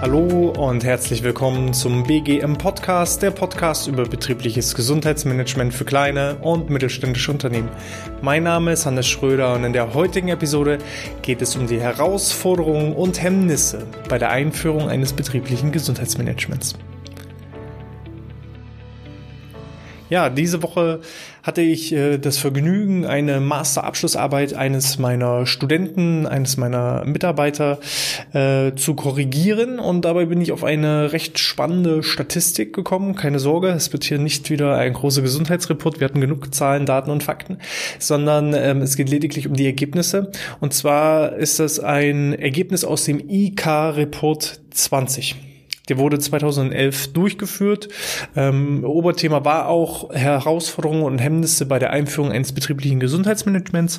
Hallo und herzlich willkommen zum BGM Podcast, der Podcast über betriebliches Gesundheitsmanagement für kleine und mittelständische Unternehmen. Mein Name ist Hannes Schröder und in der heutigen Episode geht es um die Herausforderungen und Hemmnisse bei der Einführung eines betrieblichen Gesundheitsmanagements. Ja, diese Woche hatte ich äh, das Vergnügen, eine Masterabschlussarbeit eines meiner Studenten, eines meiner Mitarbeiter äh, zu korrigieren und dabei bin ich auf eine recht spannende Statistik gekommen. Keine Sorge, es wird hier nicht wieder ein großer Gesundheitsreport, wir hatten genug Zahlen, Daten und Fakten, sondern ähm, es geht lediglich um die Ergebnisse und zwar ist das ein Ergebnis aus dem IK-Report 20. Der wurde 2011 durchgeführt. Ähm, Oberthema war auch Herausforderungen und Hemmnisse bei der Einführung eines betrieblichen Gesundheitsmanagements.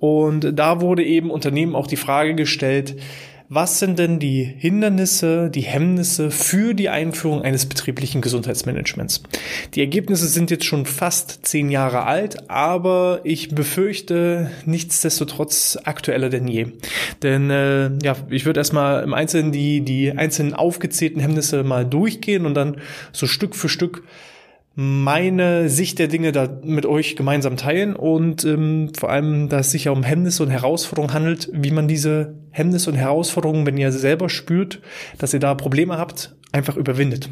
Und da wurde eben Unternehmen auch die Frage gestellt, was sind denn die Hindernisse, die Hemmnisse für die Einführung eines betrieblichen Gesundheitsmanagements? Die Ergebnisse sind jetzt schon fast zehn Jahre alt, aber ich befürchte nichtsdestotrotz aktueller denn je. Denn äh, ja, ich würde erstmal im Einzelnen die, die einzelnen aufgezählten Hemmnisse mal durchgehen und dann so Stück für Stück meine Sicht der Dinge da mit euch gemeinsam teilen und ähm, vor allem, dass es sich ja um Hemmnisse und Herausforderungen handelt, wie man diese Hemmnisse und Herausforderungen, wenn ihr selber spürt, dass ihr da Probleme habt, einfach überwindet.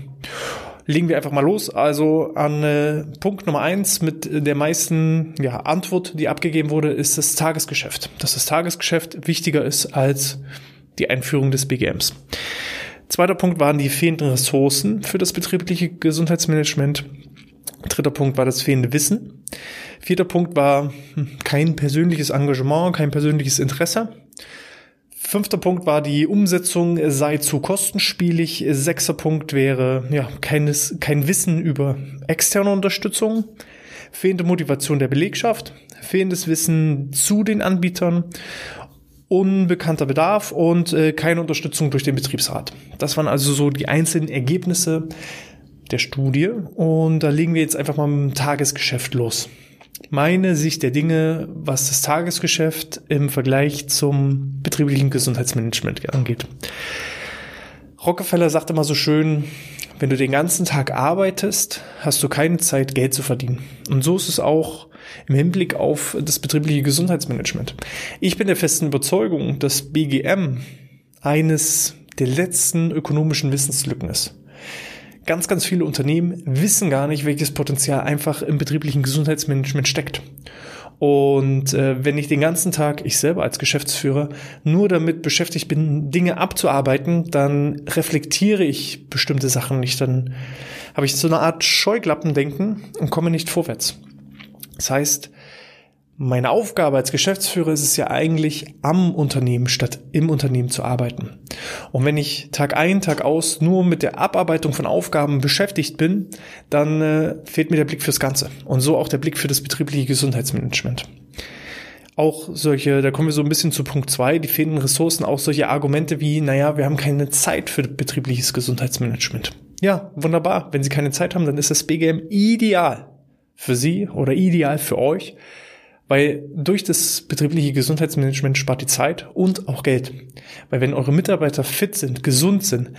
Legen wir einfach mal los. Also an äh, Punkt Nummer eins mit der meisten ja, Antwort, die abgegeben wurde, ist das Tagesgeschäft. Dass das Tagesgeschäft wichtiger ist als die Einführung des BGMs. Zweiter Punkt waren die fehlenden Ressourcen für das betriebliche Gesundheitsmanagement. Dritter Punkt war das fehlende Wissen. Vierter Punkt war hm, kein persönliches Engagement, kein persönliches Interesse. Fünfter Punkt war die Umsetzung sei zu kostenspielig. Sechster Punkt wäre ja keines, kein Wissen über externe Unterstützung, fehlende Motivation der Belegschaft, fehlendes Wissen zu den Anbietern, unbekannter Bedarf und äh, keine Unterstützung durch den Betriebsrat. Das waren also so die einzelnen Ergebnisse der Studie und da legen wir jetzt einfach mal mit dem Tagesgeschäft los. Meine Sicht der Dinge, was das Tagesgeschäft im Vergleich zum betrieblichen Gesundheitsmanagement angeht. Rockefeller sagt immer so schön, wenn du den ganzen Tag arbeitest, hast du keine Zeit, Geld zu verdienen. Und so ist es auch im Hinblick auf das betriebliche Gesundheitsmanagement. Ich bin der festen Überzeugung, dass BGM eines der letzten ökonomischen Wissenslücken ist ganz, ganz viele Unternehmen wissen gar nicht, welches Potenzial einfach im betrieblichen Gesundheitsmanagement steckt. Und äh, wenn ich den ganzen Tag, ich selber als Geschäftsführer, nur damit beschäftigt bin, Dinge abzuarbeiten, dann reflektiere ich bestimmte Sachen nicht. Dann habe ich so eine Art Scheuklappendenken und komme nicht vorwärts. Das heißt, meine Aufgabe als Geschäftsführer ist es ja eigentlich, am Unternehmen statt im Unternehmen zu arbeiten. Und wenn ich Tag ein, Tag aus nur mit der Abarbeitung von Aufgaben beschäftigt bin, dann äh, fehlt mir der Blick fürs Ganze. Und so auch der Blick für das betriebliche Gesundheitsmanagement. Auch solche, da kommen wir so ein bisschen zu Punkt zwei, die fehlenden Ressourcen, auch solche Argumente wie, naja, wir haben keine Zeit für betriebliches Gesundheitsmanagement. Ja, wunderbar. Wenn Sie keine Zeit haben, dann ist das BGM ideal für Sie oder ideal für euch weil durch das betriebliche Gesundheitsmanagement spart die Zeit und auch Geld. Weil wenn eure Mitarbeiter fit sind, gesund sind,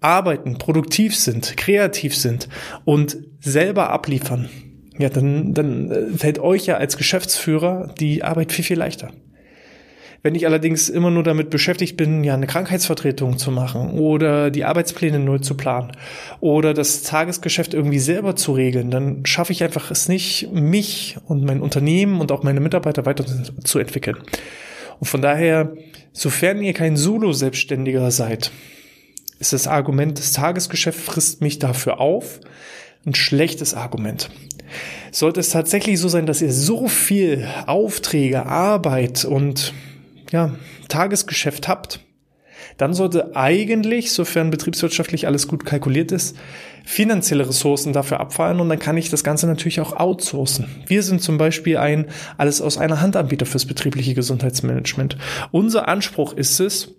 arbeiten, produktiv sind, kreativ sind und selber abliefern, ja, dann, dann äh, fällt euch ja als Geschäftsführer die Arbeit viel, viel leichter. Wenn ich allerdings immer nur damit beschäftigt bin, ja, eine Krankheitsvertretung zu machen oder die Arbeitspläne neu zu planen oder das Tagesgeschäft irgendwie selber zu regeln, dann schaffe ich einfach es nicht, mich und mein Unternehmen und auch meine Mitarbeiter weiter zu entwickeln. Und von daher, sofern ihr kein Solo-Selbstständiger seid, ist das Argument, das Tagesgeschäft frisst mich dafür auf, ein schlechtes Argument. Sollte es tatsächlich so sein, dass ihr so viel Aufträge, Arbeit und ja, Tagesgeschäft habt, dann sollte eigentlich, sofern betriebswirtschaftlich alles gut kalkuliert ist, finanzielle Ressourcen dafür abfallen und dann kann ich das Ganze natürlich auch outsourcen. Wir sind zum Beispiel ein alles aus einer Hand Anbieter fürs betriebliche Gesundheitsmanagement. Unser Anspruch ist es,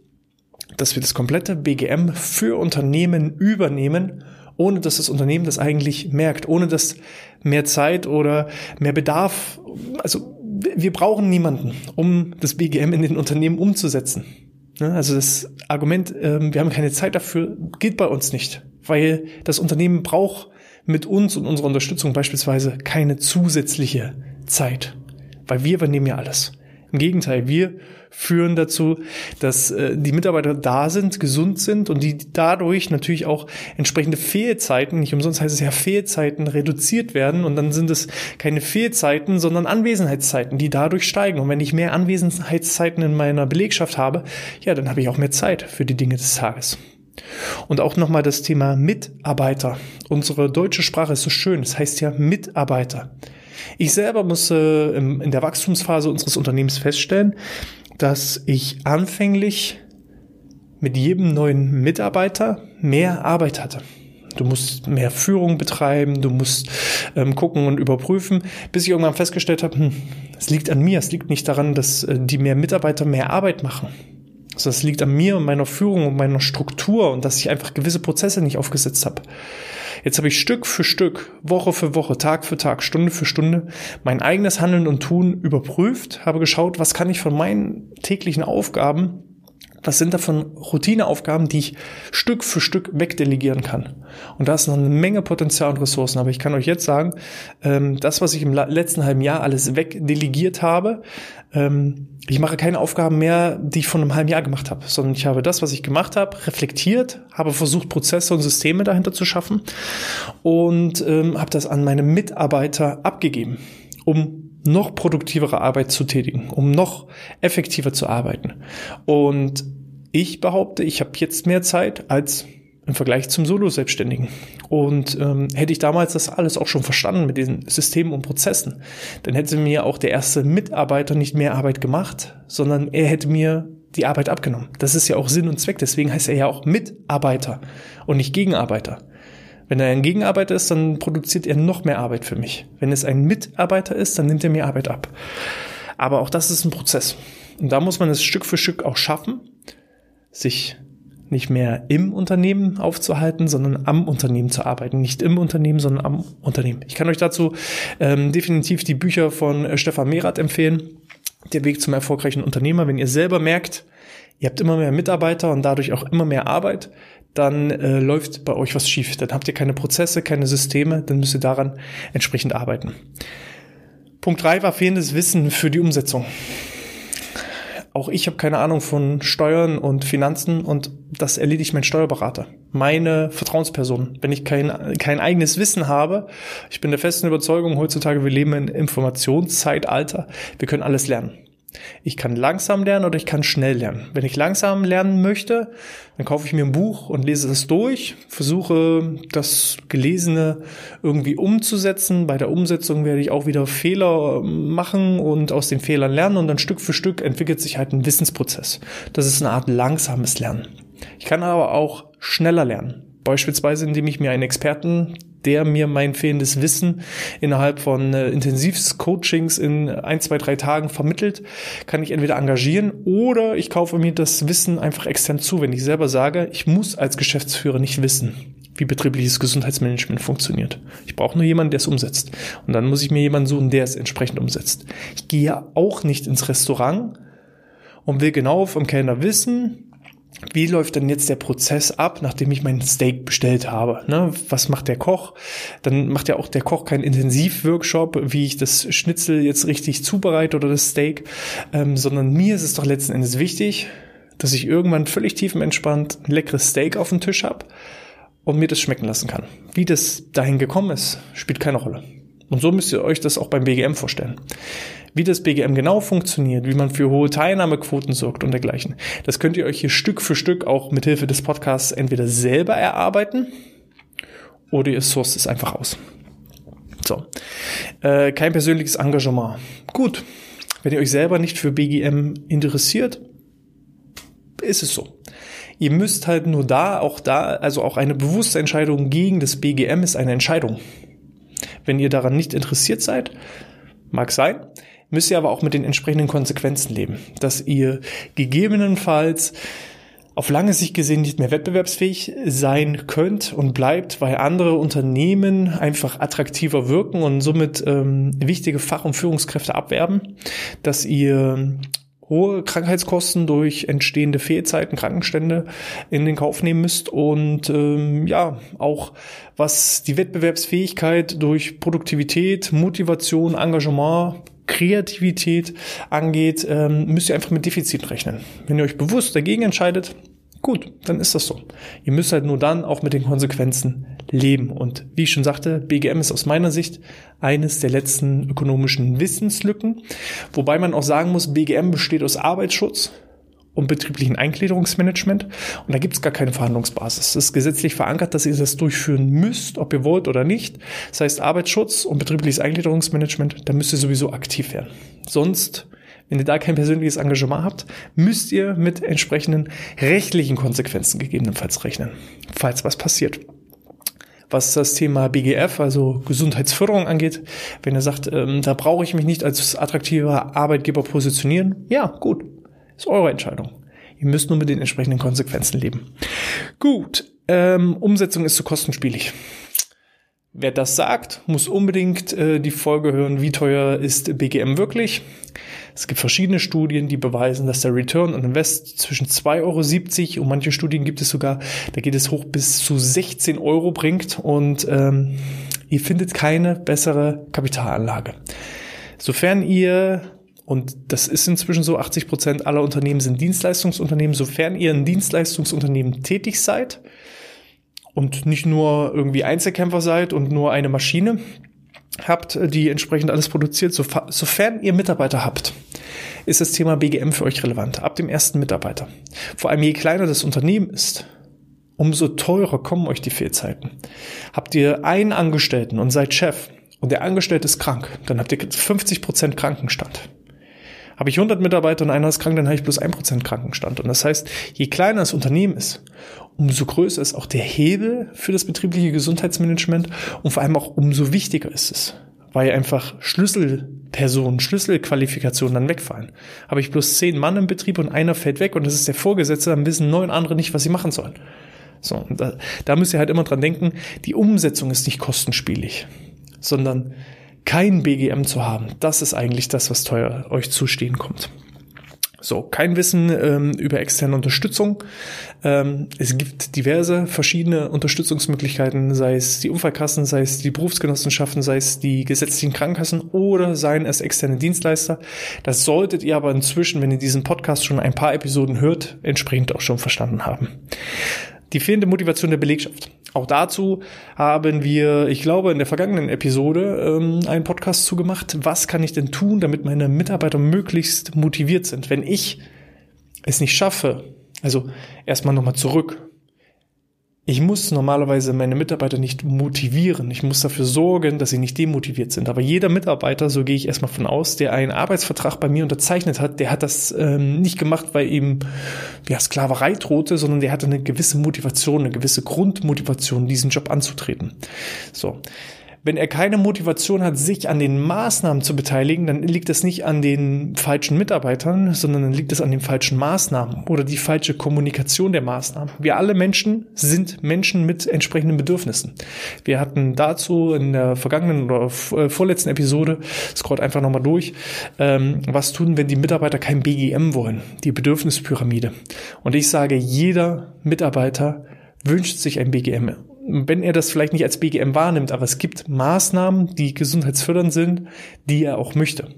dass wir das komplette BGM für Unternehmen übernehmen ohne dass das Unternehmen das eigentlich merkt, ohne dass mehr Zeit oder mehr Bedarf, also wir brauchen niemanden, um das BGM in den Unternehmen umzusetzen. Also das Argument, ähm, wir haben keine Zeit dafür, gilt bei uns nicht, weil das Unternehmen braucht mit uns und unserer Unterstützung beispielsweise keine zusätzliche Zeit, weil wir übernehmen ja alles. Im Gegenteil, wir führen dazu, dass äh, die Mitarbeiter da sind, gesund sind und die dadurch natürlich auch entsprechende Fehlzeiten, nicht umsonst heißt es ja Fehlzeiten, reduziert werden und dann sind es keine Fehlzeiten, sondern Anwesenheitszeiten, die dadurch steigen. Und wenn ich mehr Anwesenheitszeiten in meiner Belegschaft habe, ja, dann habe ich auch mehr Zeit für die Dinge des Tages. Und auch nochmal das Thema Mitarbeiter. Unsere deutsche Sprache ist so schön, es heißt ja Mitarbeiter. Ich selber musste in der Wachstumsphase unseres Unternehmens feststellen, dass ich anfänglich mit jedem neuen Mitarbeiter mehr Arbeit hatte. Du musst mehr Führung betreiben, du musst ähm, gucken und überprüfen, bis ich irgendwann festgestellt habe, hm, es liegt an mir, es liegt nicht daran, dass äh, die mehr Mitarbeiter mehr Arbeit machen. Also es liegt an mir und meiner Führung und meiner Struktur und dass ich einfach gewisse Prozesse nicht aufgesetzt habe. Jetzt habe ich Stück für Stück, Woche für Woche, Tag für Tag, Stunde für Stunde mein eigenes Handeln und Tun überprüft, habe geschaut, was kann ich von meinen täglichen Aufgaben was sind davon Routineaufgaben, die ich Stück für Stück wegdelegieren kann? Und da ist noch eine Menge Potenzial und Ressourcen. Aber ich kann euch jetzt sagen, ähm, das, was ich im letzten halben Jahr alles wegdelegiert habe, ähm, ich mache keine Aufgaben mehr, die ich von einem halben Jahr gemacht habe, sondern ich habe das, was ich gemacht habe, reflektiert, habe versucht, Prozesse und Systeme dahinter zu schaffen und ähm, habe das an meine Mitarbeiter abgegeben, um noch produktivere Arbeit zu tätigen, um noch effektiver zu arbeiten. Und ich behaupte, ich habe jetzt mehr Zeit als im Vergleich zum Solo-Selbstständigen. Und ähm, hätte ich damals das alles auch schon verstanden mit diesen Systemen und Prozessen, dann hätte mir auch der erste Mitarbeiter nicht mehr Arbeit gemacht, sondern er hätte mir die Arbeit abgenommen. Das ist ja auch Sinn und Zweck. Deswegen heißt er ja auch Mitarbeiter und nicht Gegenarbeiter. Wenn er ein Gegenarbeiter ist, dann produziert er noch mehr Arbeit für mich. Wenn es ein Mitarbeiter ist, dann nimmt er mir Arbeit ab. Aber auch das ist ein Prozess. Und da muss man es Stück für Stück auch schaffen, sich nicht mehr im Unternehmen aufzuhalten, sondern am Unternehmen zu arbeiten. Nicht im Unternehmen, sondern am Unternehmen. Ich kann euch dazu ähm, definitiv die Bücher von äh, Stefan Merath empfehlen. Der Weg zum erfolgreichen Unternehmer. Wenn ihr selber merkt, ihr habt immer mehr Mitarbeiter und dadurch auch immer mehr Arbeit, dann äh, läuft bei euch was schief. Dann habt ihr keine Prozesse, keine Systeme, dann müsst ihr daran entsprechend arbeiten. Punkt drei war fehlendes Wissen für die Umsetzung. Auch ich habe keine Ahnung von Steuern und Finanzen und das erledigt mein Steuerberater, meine Vertrauensperson. Wenn ich kein, kein eigenes Wissen habe, ich bin der festen Überzeugung, heutzutage wir leben in Informationszeitalter, wir können alles lernen. Ich kann langsam lernen oder ich kann schnell lernen. Wenn ich langsam lernen möchte, dann kaufe ich mir ein Buch und lese das durch, versuche das Gelesene irgendwie umzusetzen. Bei der Umsetzung werde ich auch wieder Fehler machen und aus den Fehlern lernen und dann Stück für Stück entwickelt sich halt ein Wissensprozess. Das ist eine Art langsames Lernen. Ich kann aber auch schneller lernen. Beispielsweise, indem ich mir einen Experten der mir mein fehlendes Wissen innerhalb von äh, Intensivcoachings in ein, zwei, drei Tagen vermittelt, kann ich entweder engagieren oder ich kaufe mir das Wissen einfach extern zu, wenn ich selber sage, ich muss als Geschäftsführer nicht wissen, wie betriebliches Gesundheitsmanagement funktioniert. Ich brauche nur jemanden, der es umsetzt. Und dann muss ich mir jemanden suchen, der es entsprechend umsetzt. Ich gehe auch nicht ins Restaurant und will genau vom Kellner wissen, wie läuft denn jetzt der Prozess ab, nachdem ich mein Steak bestellt habe? Ne? Was macht der Koch? Dann macht ja auch der Koch keinen Intensivworkshop, wie ich das Schnitzel jetzt richtig zubereite oder das Steak, ähm, sondern mir ist es doch letzten Endes wichtig, dass ich irgendwann völlig tiefenentspannt ein leckeres Steak auf dem Tisch habe und mir das schmecken lassen kann. Wie das dahin gekommen ist, spielt keine Rolle. Und so müsst ihr euch das auch beim BGM vorstellen. Wie das BGM genau funktioniert, wie man für hohe Teilnahmequoten sorgt und dergleichen, das könnt ihr euch hier Stück für Stück auch mithilfe des Podcasts entweder selber erarbeiten oder ihr sourced es einfach aus. So, äh, kein persönliches Engagement. Gut, wenn ihr euch selber nicht für BGM interessiert, ist es so. Ihr müsst halt nur da, auch da, also auch eine bewusste Entscheidung gegen das BGM ist eine Entscheidung. Wenn ihr daran nicht interessiert seid, mag sein, müsst ihr aber auch mit den entsprechenden Konsequenzen leben, dass ihr gegebenenfalls auf lange Sicht gesehen nicht mehr wettbewerbsfähig sein könnt und bleibt, weil andere Unternehmen einfach attraktiver wirken und somit ähm, wichtige Fach- und Führungskräfte abwerben, dass ihr hohe Krankheitskosten durch entstehende Fehlzeiten, Krankenstände in den Kauf nehmen müsst und ähm, ja, auch was die Wettbewerbsfähigkeit durch Produktivität, Motivation, Engagement, Kreativität angeht, ähm, müsst ihr einfach mit Defiziten rechnen. Wenn ihr euch bewusst dagegen entscheidet, Gut, dann ist das so. Ihr müsst halt nur dann auch mit den Konsequenzen leben. Und wie ich schon sagte, BGM ist aus meiner Sicht eines der letzten ökonomischen Wissenslücken. Wobei man auch sagen muss, BGM besteht aus Arbeitsschutz und betrieblichen Eingliederungsmanagement. Und da gibt es gar keine Verhandlungsbasis. Es ist gesetzlich verankert, dass ihr das durchführen müsst, ob ihr wollt oder nicht. Das heißt, Arbeitsschutz und betriebliches Eingliederungsmanagement, da müsst ihr sowieso aktiv werden. Sonst wenn ihr da kein persönliches Engagement habt, müsst ihr mit entsprechenden rechtlichen Konsequenzen gegebenenfalls rechnen, falls was passiert. Was das Thema BGF, also Gesundheitsförderung angeht, wenn ihr sagt, ähm, da brauche ich mich nicht als attraktiver Arbeitgeber positionieren, ja, gut, ist eure Entscheidung. Ihr müsst nur mit den entsprechenden Konsequenzen leben. Gut, ähm, Umsetzung ist zu kostenspielig. Wer das sagt, muss unbedingt äh, die Folge hören, wie teuer ist BGM wirklich. Es gibt verschiedene Studien, die beweisen, dass der Return on Invest zwischen 2,70 Euro und manche Studien gibt es sogar, da geht es hoch bis zu 16 Euro bringt und ähm, ihr findet keine bessere Kapitalanlage. Sofern ihr und das ist inzwischen so, 80 Prozent aller Unternehmen sind Dienstleistungsunternehmen. Sofern ihr ein Dienstleistungsunternehmen tätig seid und nicht nur irgendwie Einzelkämpfer seid und nur eine Maschine, habt, die entsprechend alles produziert, sofern ihr Mitarbeiter habt, ist das Thema BGM für euch relevant. Ab dem ersten Mitarbeiter. Vor allem je kleiner das Unternehmen ist, umso teurer kommen euch die Fehlzeiten. Habt ihr einen Angestellten und seid Chef und der Angestellte ist krank, dann habt ihr 50 Prozent Krankenstand. Habe ich 100 Mitarbeiter und einer ist krank, dann habe ich bloß 1% Krankenstand. Und das heißt, je kleiner das Unternehmen ist, umso größer ist auch der Hebel für das betriebliche Gesundheitsmanagement und vor allem auch umso wichtiger ist es, weil einfach Schlüsselpersonen, Schlüsselqualifikationen dann wegfallen. Habe ich bloß zehn Mann im Betrieb und einer fällt weg und das ist der Vorgesetzte, dann wissen neun andere nicht, was sie machen sollen. So, da, da müsst ihr halt immer dran denken, die Umsetzung ist nicht kostenspielig, sondern kein BGM zu haben, das ist eigentlich das, was teuer euch zustehen kommt. So, kein Wissen ähm, über externe Unterstützung. Ähm, es gibt diverse verschiedene Unterstützungsmöglichkeiten, sei es die Unfallkassen, sei es die Berufsgenossenschaften, sei es die gesetzlichen Krankenkassen oder seien es externe Dienstleister. Das solltet ihr aber inzwischen, wenn ihr diesen Podcast schon ein paar Episoden hört, entsprechend auch schon verstanden haben. Die fehlende Motivation der Belegschaft. Auch dazu haben wir, ich glaube, in der vergangenen Episode ähm, einen Podcast zugemacht. Was kann ich denn tun, damit meine Mitarbeiter möglichst motiviert sind? Wenn ich es nicht schaffe, also erstmal nochmal zurück ich muss normalerweise meine Mitarbeiter nicht motivieren. Ich muss dafür sorgen, dass sie nicht demotiviert sind. Aber jeder Mitarbeiter, so gehe ich erstmal von aus, der einen Arbeitsvertrag bei mir unterzeichnet hat, der hat das ähm, nicht gemacht, weil ihm ja, Sklaverei drohte, sondern der hatte eine gewisse Motivation, eine gewisse Grundmotivation, diesen Job anzutreten. So. Wenn er keine Motivation hat, sich an den Maßnahmen zu beteiligen, dann liegt das nicht an den falschen Mitarbeitern, sondern dann liegt es an den falschen Maßnahmen oder die falsche Kommunikation der Maßnahmen. Wir alle Menschen sind Menschen mit entsprechenden Bedürfnissen. Wir hatten dazu in der vergangenen oder äh, vorletzten Episode, scrollt einfach nochmal durch, ähm, was tun, wenn die Mitarbeiter kein BGM wollen, die Bedürfnispyramide. Und ich sage, jeder Mitarbeiter wünscht sich ein BGM wenn er das vielleicht nicht als BGM wahrnimmt, aber es gibt Maßnahmen, die gesundheitsfördernd sind, die er auch möchte.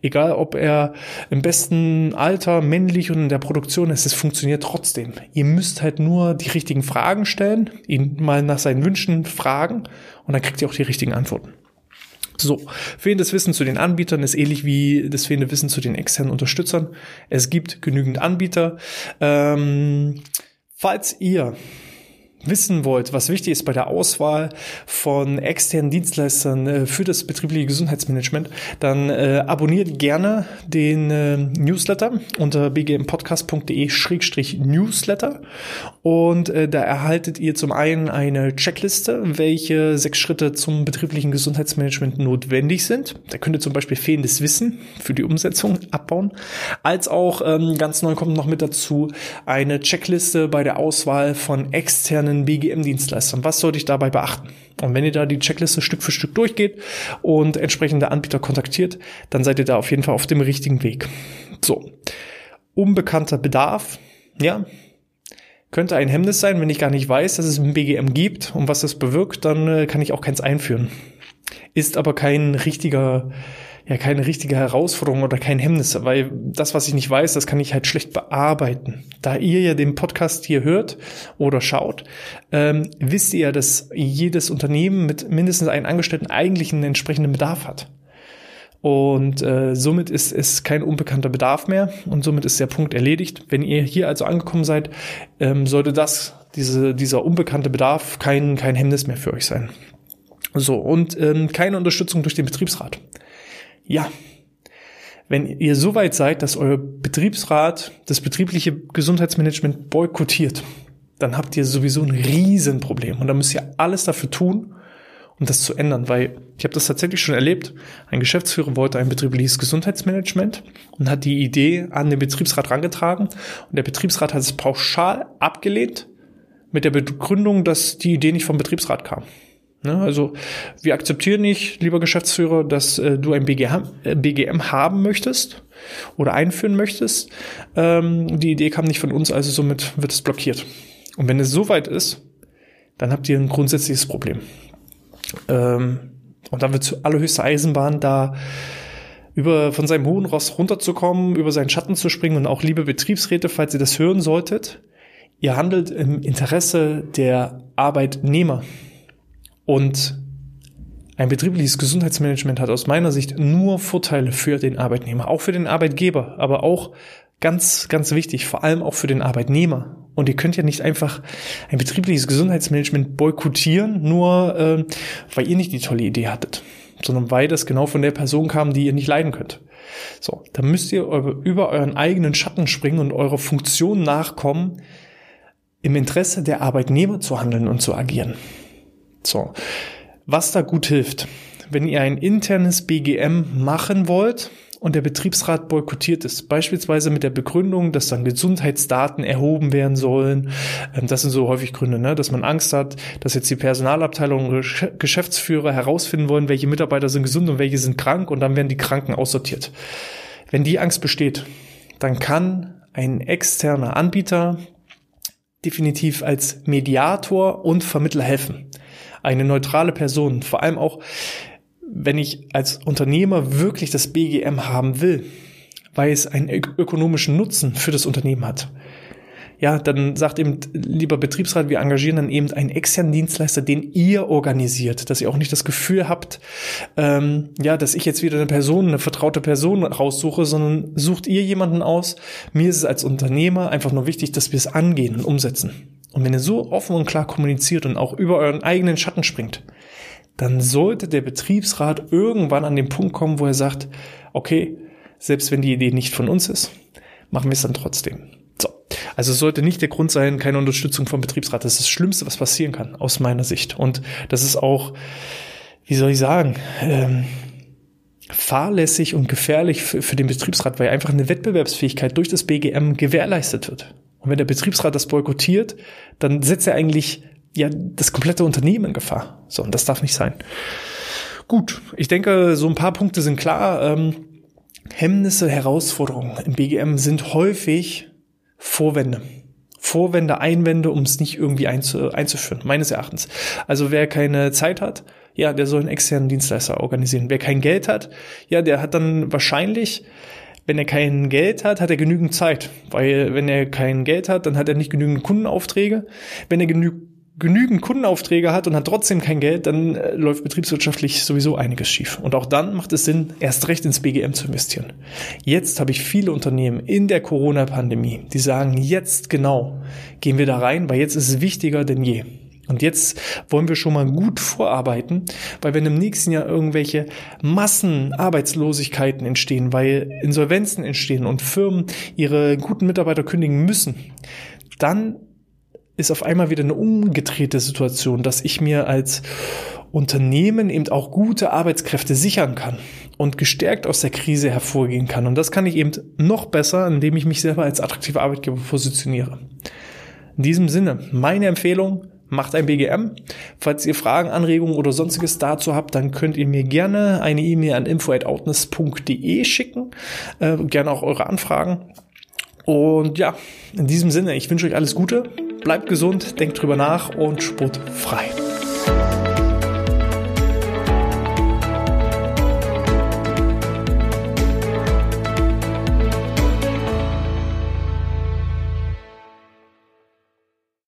Egal, ob er im besten Alter männlich und in der Produktion ist, es funktioniert trotzdem. Ihr müsst halt nur die richtigen Fragen stellen, ihn mal nach seinen Wünschen fragen und dann kriegt ihr auch die richtigen Antworten. So, fehlendes Wissen zu den Anbietern ist ähnlich wie das fehlende Wissen zu den externen Unterstützern. Es gibt genügend Anbieter. Ähm, falls ihr wissen wollt, was wichtig ist bei der Auswahl von externen Dienstleistern äh, für das betriebliche Gesundheitsmanagement, dann äh, abonniert gerne den äh, Newsletter unter bgmpodcast.de-newsletter und da erhaltet ihr zum einen eine Checkliste, welche sechs Schritte zum betrieblichen Gesundheitsmanagement notwendig sind. Da könnt ihr zum Beispiel fehlendes Wissen für die Umsetzung abbauen, als auch ähm, ganz neu kommt noch mit dazu eine Checkliste bei der Auswahl von externen externen BGM-Dienstleistern. Was sollte ich dabei beachten? Und wenn ihr da die Checkliste Stück für Stück durchgeht und entsprechende Anbieter kontaktiert, dann seid ihr da auf jeden Fall auf dem richtigen Weg. So. Unbekannter Bedarf, ja, könnte ein Hemmnis sein, wenn ich gar nicht weiß, dass es ein BGM gibt und was das bewirkt, dann äh, kann ich auch keins einführen. Ist aber kein richtiger ja keine richtige Herausforderung oder kein Hemmnis, weil das, was ich nicht weiß, das kann ich halt schlecht bearbeiten. Da ihr ja den Podcast hier hört oder schaut, ähm, wisst ihr ja, dass jedes Unternehmen mit mindestens einem Angestellten eigentlich einen entsprechenden Bedarf hat. Und äh, somit ist es kein unbekannter Bedarf mehr und somit ist der Punkt erledigt. Wenn ihr hier also angekommen seid, ähm, sollte das, diese, dieser unbekannte Bedarf kein, kein Hemmnis mehr für euch sein. So, und ähm, keine Unterstützung durch den Betriebsrat. Ja, wenn ihr so weit seid, dass euer Betriebsrat das betriebliche Gesundheitsmanagement boykottiert, dann habt ihr sowieso ein Riesenproblem. Und da müsst ihr alles dafür tun, um das zu ändern, weil ich habe das tatsächlich schon erlebt. Ein Geschäftsführer wollte ein betriebliches Gesundheitsmanagement und hat die Idee an den Betriebsrat rangetragen und der Betriebsrat hat es pauschal abgelehnt mit der Begründung, dass die Idee nicht vom Betriebsrat kam. Ne? Also wir akzeptieren nicht, lieber Geschäftsführer, dass äh, du ein BGM, äh, BGM haben möchtest oder einführen möchtest. Ähm, die Idee kam nicht von uns, also somit wird es blockiert. Und wenn es soweit ist, dann habt ihr ein grundsätzliches Problem. Ähm, und dann wird zu allerhöchste Eisenbahn da über von seinem hohen Ross runterzukommen, über seinen Schatten zu springen und auch liebe Betriebsräte, falls ihr das hören solltet, ihr handelt im Interesse der Arbeitnehmer. Und ein betriebliches Gesundheitsmanagement hat aus meiner Sicht nur Vorteile für den Arbeitnehmer, auch für den Arbeitgeber, aber auch ganz, ganz wichtig, vor allem auch für den Arbeitnehmer. Und ihr könnt ja nicht einfach ein betriebliches Gesundheitsmanagement boykottieren, nur äh, weil ihr nicht die tolle Idee hattet, sondern weil das genau von der Person kam, die ihr nicht leiden könnt. So, dann müsst ihr über euren eigenen Schatten springen und eurer Funktion nachkommen, im Interesse der Arbeitnehmer zu handeln und zu agieren. So. Was da gut hilft, wenn ihr ein internes BGM machen wollt und der Betriebsrat boykottiert ist, beispielsweise mit der Begründung, dass dann Gesundheitsdaten erhoben werden sollen. Ähm, das sind so häufig Gründe, ne? dass man Angst hat, dass jetzt die Personalabteilung und Geschäftsführer herausfinden wollen, welche Mitarbeiter sind gesund und welche sind krank und dann werden die Kranken aussortiert. Wenn die Angst besteht, dann kann ein externer Anbieter definitiv als Mediator und Vermittler helfen eine neutrale Person, vor allem auch, wenn ich als Unternehmer wirklich das BGM haben will, weil es einen ökonomischen Nutzen für das Unternehmen hat. Ja, dann sagt eben lieber Betriebsrat, wir engagieren dann eben einen externen Dienstleister, den ihr organisiert, dass ihr auch nicht das Gefühl habt, ähm, ja, dass ich jetzt wieder eine Person, eine vertraute Person raussuche, sondern sucht ihr jemanden aus. Mir ist es als Unternehmer einfach nur wichtig, dass wir es angehen und umsetzen. Und wenn ihr so offen und klar kommuniziert und auch über euren eigenen Schatten springt, dann sollte der Betriebsrat irgendwann an den Punkt kommen, wo er sagt, okay, selbst wenn die Idee nicht von uns ist, machen wir es dann trotzdem. So. Also es sollte nicht der Grund sein, keine Unterstützung vom Betriebsrat. Das ist das Schlimmste, was passieren kann, aus meiner Sicht. Und das ist auch, wie soll ich sagen, ähm, fahrlässig und gefährlich für, für den Betriebsrat, weil einfach eine Wettbewerbsfähigkeit durch das BGM gewährleistet wird. Und wenn der Betriebsrat das boykottiert, dann setzt er eigentlich ja das komplette Unternehmen in Gefahr. So, und das darf nicht sein. Gut, ich denke, so ein paar Punkte sind klar. Ähm, Hemmnisse, Herausforderungen im BGM sind häufig Vorwände. Vorwände, Einwände, um es nicht irgendwie einzu, einzuführen, meines Erachtens. Also wer keine Zeit hat, ja, der soll einen externen Dienstleister organisieren. Wer kein Geld hat, ja, der hat dann wahrscheinlich wenn er kein Geld hat, hat er genügend Zeit. Weil wenn er kein Geld hat, dann hat er nicht genügend Kundenaufträge. Wenn er genü genügend Kundenaufträge hat und hat trotzdem kein Geld, dann äh, läuft betriebswirtschaftlich sowieso einiges schief. Und auch dann macht es Sinn, erst recht ins BGM zu investieren. Jetzt habe ich viele Unternehmen in der Corona-Pandemie, die sagen, jetzt genau gehen wir da rein, weil jetzt ist es wichtiger denn je. Und jetzt wollen wir schon mal gut vorarbeiten, weil wenn im nächsten Jahr irgendwelche Massenarbeitslosigkeiten entstehen, weil Insolvenzen entstehen und Firmen ihre guten Mitarbeiter kündigen müssen, dann ist auf einmal wieder eine umgedrehte Situation, dass ich mir als Unternehmen eben auch gute Arbeitskräfte sichern kann und gestärkt aus der Krise hervorgehen kann. Und das kann ich eben noch besser, indem ich mich selber als attraktiver Arbeitgeber positioniere. In diesem Sinne, meine Empfehlung, macht ein BGM. Falls ihr Fragen, Anregungen oder sonstiges dazu habt, dann könnt ihr mir gerne eine E-Mail an info@outness.de schicken. Äh, gerne auch eure Anfragen. Und ja, in diesem Sinne, ich wünsche euch alles Gute, bleibt gesund, denkt drüber nach und sportfrei.